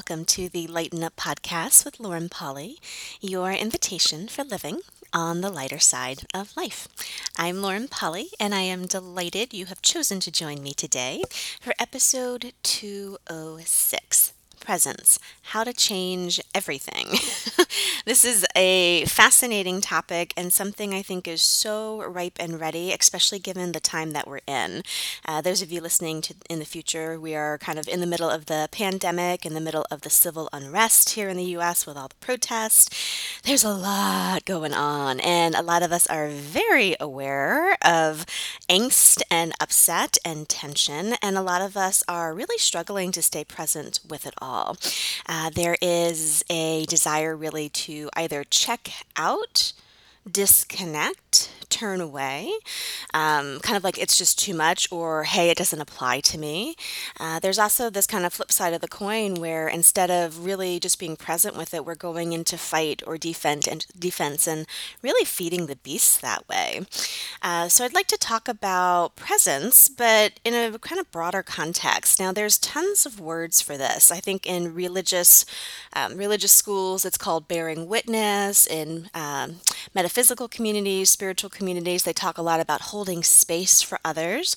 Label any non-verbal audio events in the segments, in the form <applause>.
Welcome to the Lighten Up podcast with Lauren Polly, your invitation for living on the lighter side of life. I'm Lauren Polly, and I am delighted you have chosen to join me today for episode 206 presence, how to change everything. <laughs> this is a fascinating topic and something I think is so ripe and ready, especially given the time that we're in. Uh, those of you listening to in the future, we are kind of in the middle of the pandemic, in the middle of the civil unrest here in the US with all the protests. There's a lot going on, and a lot of us are very aware of angst and upset and tension, and a lot of us are really struggling to stay present with it all all. Uh, there is a desire really to either check out disconnect, turn away, um, kind of like it's just too much, or hey, it doesn't apply to me. Uh, there's also this kind of flip side of the coin where instead of really just being present with it, we're going into fight or defend and defense and really feeding the beasts that way. Uh, so I'd like to talk about presence, but in a kind of broader context. Now, there's tons of words for this. I think in religious um, religious schools, it's called bearing witness. In um, metaphysical communities, spiritual communities, they talk a lot about holding space for others.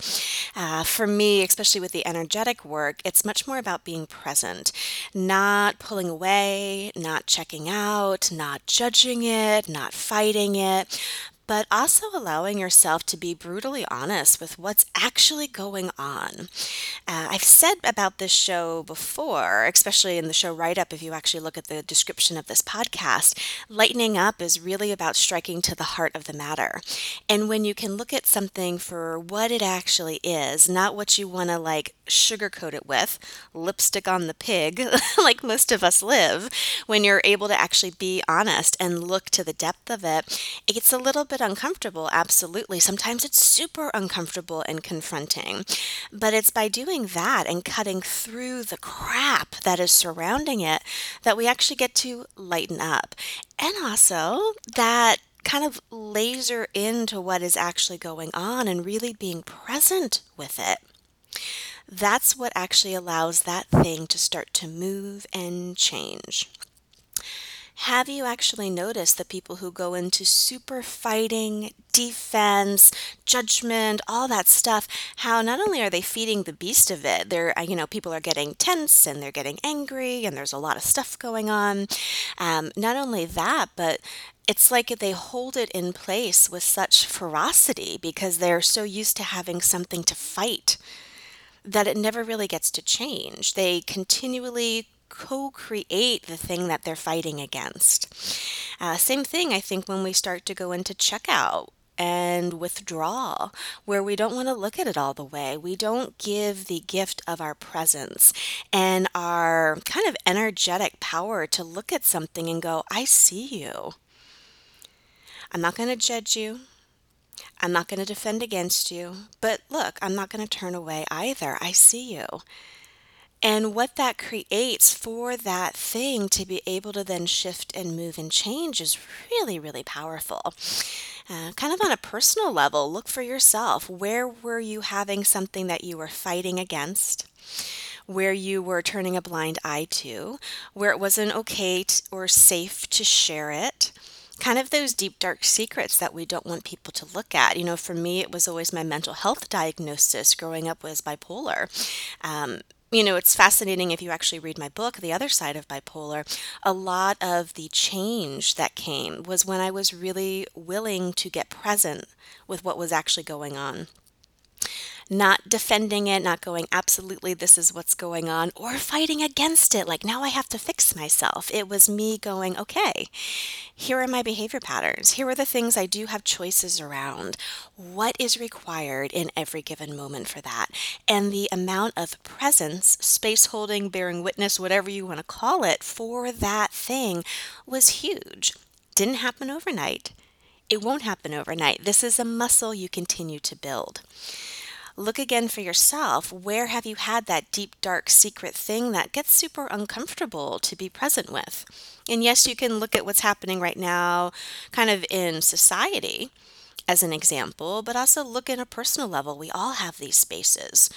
Uh, for me, especially with the energetic work, it's much more about being present, not pulling away, not checking out, not judging it, not fighting it, but also allowing yourself to be brutally honest with what's actually going on. Uh, I've said about this show before, especially in the show write up, if you actually look at the description of this podcast, lightening up is really about striking to the heart of the matter. And when you can look at something for what it actually is, not what you want to like sugarcoat it with, lipstick on the pig, <laughs> like most of us live, when you're able to actually be honest and look to the depth of it, it gets a little bit uncomfortable, absolutely. Sometimes it's super uncomfortable and confronting. But it's by doing that and cutting through the crap that is surrounding it that we actually get to lighten up. And also that kind of laser into what is actually going on and really being present with it. That's what actually allows that thing to start to move and change. Have you actually noticed the people who go into super fighting, defense, judgment, all that stuff, how not only are they feeding the beast of it, they're, uh, you know, people are getting tense and they're getting angry and there's a lot of stuff going on. Um, not only that, but it's like they hold it in place with such ferocity because they're so used to having something to fight that it never really gets to change. They continually co create the thing that they're fighting against. Uh, same thing, I think, when we start to go into checkout and withdraw, where we don't want to look at it all the way. We don't give the gift of our presence and our kind of energetic power to look at something and go, I see you. I'm not going to judge you. I'm not going to defend against you. But look, I'm not going to turn away either. I see you and what that creates for that thing to be able to then shift and move and change is really, really powerful. Uh, kind of on a personal level, look for yourself. Where were you having something that you were fighting against? Where you were turning a blind eye to, where it wasn't okay or safe to share it, kind of those deep dark secrets that we don't want people to look at. You know for me it was always my mental health diagnosis growing up was bipolar. Um, you know, it's fascinating if you actually read my book, The Other Side of Bipolar. A lot of the change that came was when I was really willing to get present with what was actually going on not defending it, not going, absolutely, this is what's going on, or fighting against it. Like, now I have to fix myself. It was me going, okay, here are my behavior patterns. Here are the things I do have choices around. What is required in every given moment for that? And the amount of presence, space holding, bearing witness, whatever you want to call it, for that thing was huge. Didn't happen overnight. It won't happen overnight. This is a muscle you continue to build. Look again for yourself. Where have you had that deep, dark, secret thing that gets super uncomfortable to be present with? And yes, you can look at what's happening right now, kind of in society as an example, but also look at a personal level. We all have these spaces.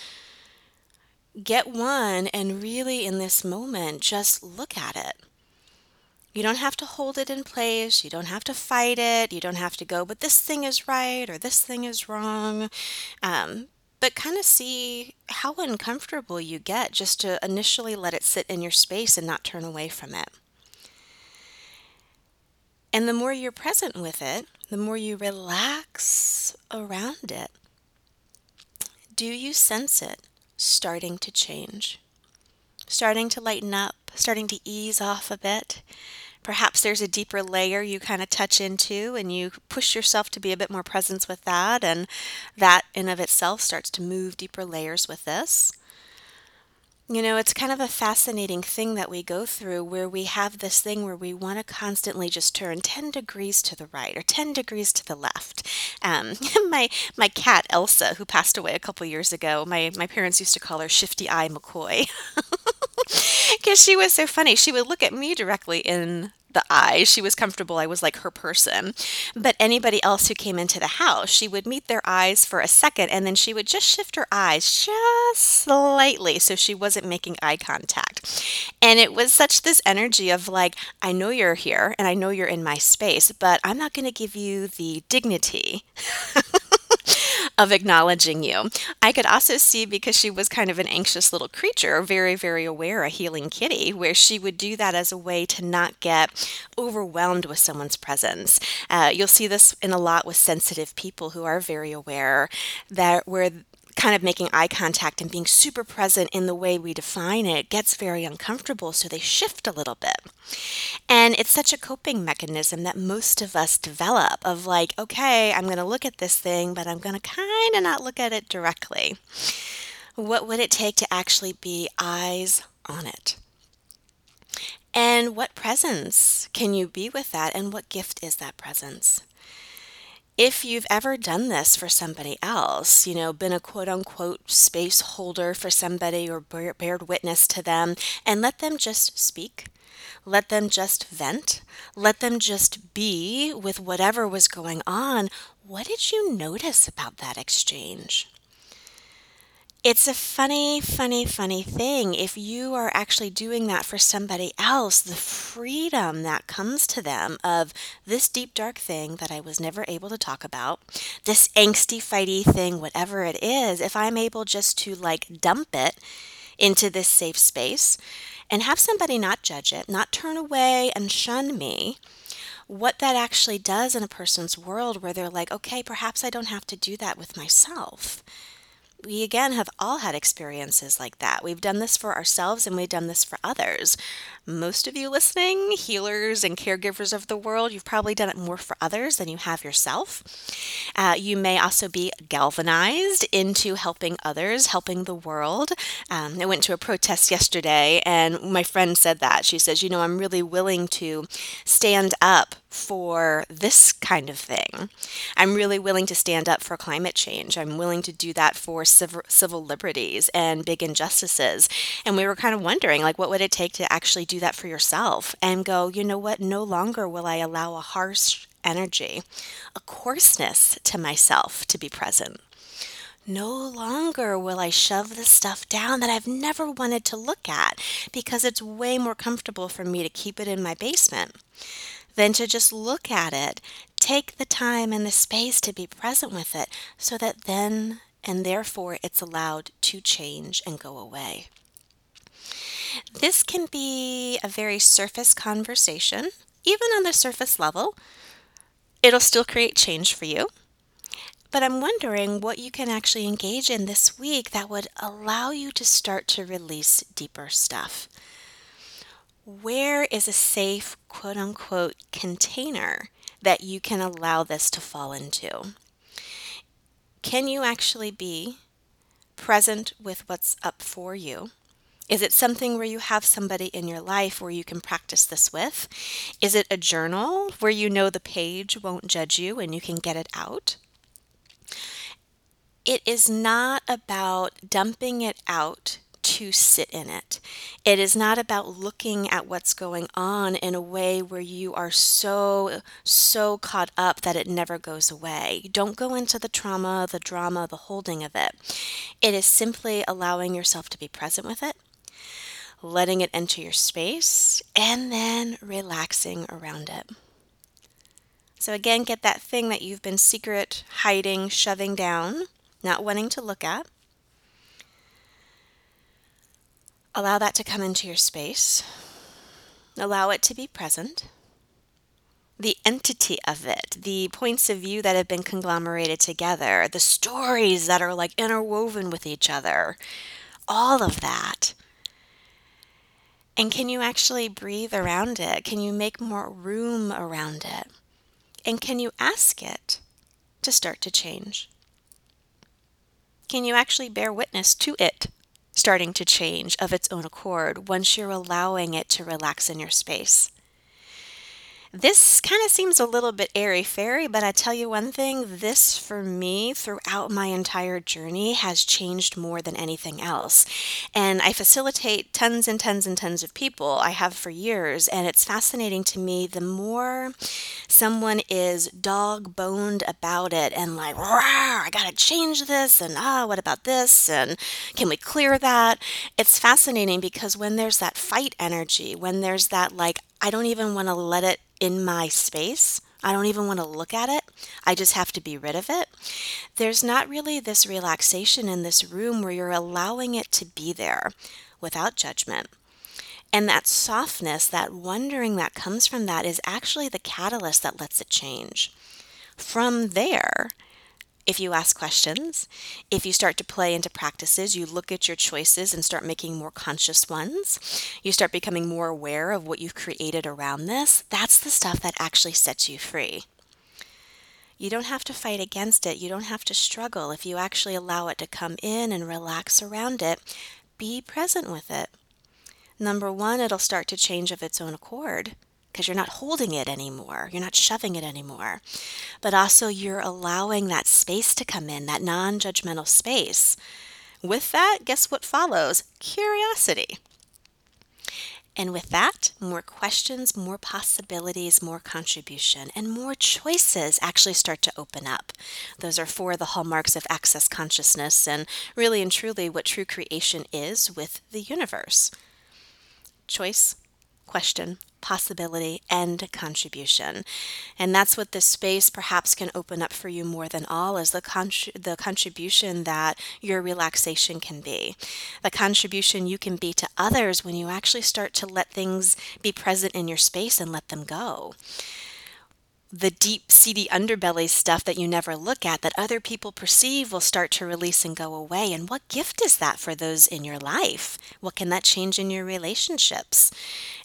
get one and really in this moment just look at it. You don't have to hold it in place. You don't have to fight it. You don't have to go, but this thing is right or this thing is wrong. Um, but kind of see how uncomfortable you get just to initially let it sit in your space and not turn away from it. And the more you're present with it, the more you relax around it. Do you sense it starting to change? Starting to lighten up, starting to ease off a bit? Perhaps there's a deeper layer you kind of touch into and you push yourself to be a bit more present with that, and that in of itself starts to move deeper layers with this. You know, it's kind of a fascinating thing that we go through where we have this thing where we want to constantly just turn 10 degrees to the right or 10 degrees to the left. Um, <laughs> my my cat Elsa, who passed away a couple years ago, my, my parents used to call her Shifty Eye McCoy. <laughs> because she was so funny. She would look at me directly in the eye. She was comfortable. I was like her person. But anybody else who came into the house, she would meet their eyes for a second and then she would just shift her eyes just slightly so she wasn't making eye contact. And it was such this energy of like, I know you're here and I know you're in my space, but I'm not going to give you the dignity. <laughs> of acknowledging you. I could also see because she was kind of an anxious little creature, very, very aware, a healing kitty, where she would do that as a way to not get overwhelmed with someone's presence. Uh, you'll see this in a lot with sensitive people who are very aware that where kind of making eye contact and being super present in the way we define it gets very uncomfortable, so they shift a little bit. And it's such a coping mechanism that most of us develop of like, okay, I'm going to look at this thing, but I'm going to kind of not look at it directly. What would it take to actually be eyes on it? And what presence can you be with that? And what gift is that presence? If you've ever done this for somebody else, you know, been a quote unquote space holder for somebody or bared witness to them, and let them just speak, let them just vent, let them just be with whatever was going on, what did you notice about that exchange? It's a funny, funny, funny thing. If you are actually doing that for somebody else, the freedom that comes to them of this deep, dark thing that I was never able to talk about, this angsty, fighty thing, whatever it is, if I'm able just to like dump it into this safe space and have somebody not judge it, not turn away and shun me, what that actually does in a person's world where they're like, okay, perhaps I don't have to do that with myself we again have all had experiences like that. We've done this for ourselves and we've done this for others. Most of you listening, healers and caregivers of the world, you've probably done it more for others than you have yourself. Uh, you may also be galvanized into helping others, helping the world. Um, I went to a protest yesterday and my friend said that. She says, You know, I'm really willing to stand up for this kind of thing. I'm really willing to stand up for climate change. I'm willing to do that for civil, civil liberties and big injustices. And we were kind of wondering, like, what would it take to actually do that for yourself and go, you know what, no longer will I allow a harsh energy, a coarseness to myself to be present. No longer will I shove the stuff down that I've never wanted to look at because it's way more comfortable for me to keep it in my basement than to just look at it. Take the time and the space to be present with it so that then and therefore it's allowed to change and go away. This can be a very surface conversation, even on the surface level. It'll still create change for you. But I'm wondering what you can actually engage in this week that would allow you to start to release deeper stuff where is a safe, quote unquote, container that you can allow this to fall into? Can you actually be present with what's up for you? Is it something where you have somebody in your life where you can practice this with? Is it a journal where you know the page won't judge you and you can get it out? It is not about dumping it out to sit in it. It is not about looking at what's going on in a way where you are so, so caught up that it never goes away. Don't go into the trauma, the drama, the holding of it. It is simply allowing yourself to be present with it, letting it enter your space, and then relaxing around it. So, again, get that thing that you've been secret, hiding, shoving down, not wanting to look at. Allow that to come into your space. Allow it to be present. The entity of it, the points of view that have been conglomerated together, the stories that are like interwoven with each other, all of that. And can you actually breathe around it? Can you make more room around it? And can you ask it to start to change? Can you actually bear witness to it starting to change of its own accord once you're allowing it to relax in your space? This kind of seems a little bit airy fairy, but I tell you one thing this for me throughout my entire journey has changed more than anything else. And I facilitate tons and tons and tons of people, I have for years, and it's fascinating to me the more someone is dog boned about it and like, I gotta change this, and ah, what about this, and can we clear that? It's fascinating because when there's that fight energy, when there's that like, I don't even want to let it in my space. I don't even want to look at it. I just have to be rid of it. There's not really this relaxation in this room where you're allowing it to be there without judgment. And that softness, that wondering that comes from that is actually the catalyst that lets it change. From there, if you ask questions, if you start to play into practices, you look at your choices and start making more conscious ones, you start becoming more aware of what you've created around this, that's the stuff that actually sets you free. You don't have to fight against it. You don't have to struggle. If you actually allow it to come in and relax around it, be present with it. Number one, it'll start to change of its own accord because you're not holding it anymore. You're not shoving it anymore. But also, you're allowing that space to come in, that non judgmental space. With that, guess what follows? Curiosity. And with that, more questions, more possibilities, more contribution, and more choices actually start to open up. Those are four of the hallmarks of access consciousness and really and truly what true creation is with the universe. Choice, question, possibility, and contribution. And that's what this space perhaps can open up for you more than all is the contri- the contribution that your relaxation can be. The contribution you can be to others when you actually start to let things be present in your space and let them go the deep, seedy underbelly stuff that you never look at that other people perceive will start to release and go away. And what gift is that for those in your life? What can that change in your relationships?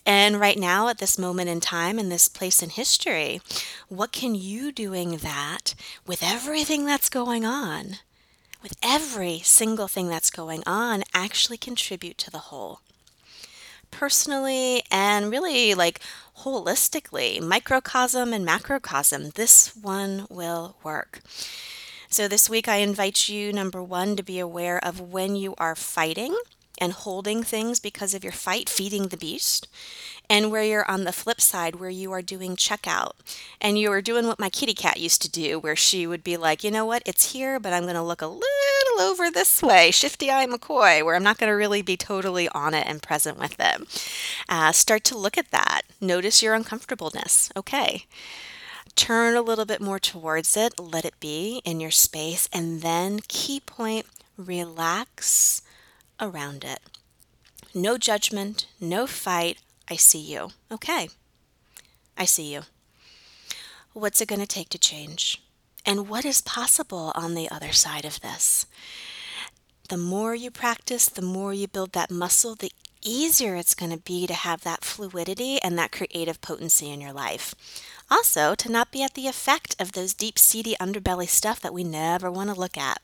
And right now, at this moment in time, in this place in history, what can you doing that with everything that's going on? With every single thing that's going on, actually contribute to the whole personally and really like holistically, microcosm and macrocosm, this one will work. So, this week I invite you, number one, to be aware of when you are fighting and holding things because of your fight, feeding the beast, and where you're on the flip side, where you are doing checkout and you are doing what my kitty cat used to do, where she would be like, you know what, it's here, but I'm going to look a little over this way, shifty eye McCoy, where I'm not going to really be totally on it and present with it. Uh, start to look at that. Notice your uncomfortableness. Okay. Turn a little bit more towards it, let it be in your space, and then key point relax around it. No judgment, no fight. I see you. Okay. I see you. What's it going to take to change? And what is possible on the other side of this? The more you practice, the more you build that muscle, the easier it's going to be to have that fluidity and that creative potency in your life. Also, to not be at the effect of those deep, seedy underbelly stuff that we never want to look at.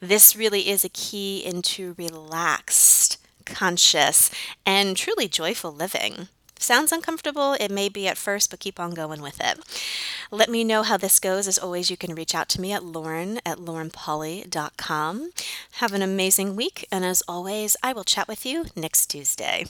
This really is a key into relaxed, conscious, and truly joyful living. Sounds uncomfortable, it may be at first, but keep on going with it. Let me know how this goes. As always, you can reach out to me at lauren at laurenpolly.com. Have an amazing week, and as always, I will chat with you next Tuesday.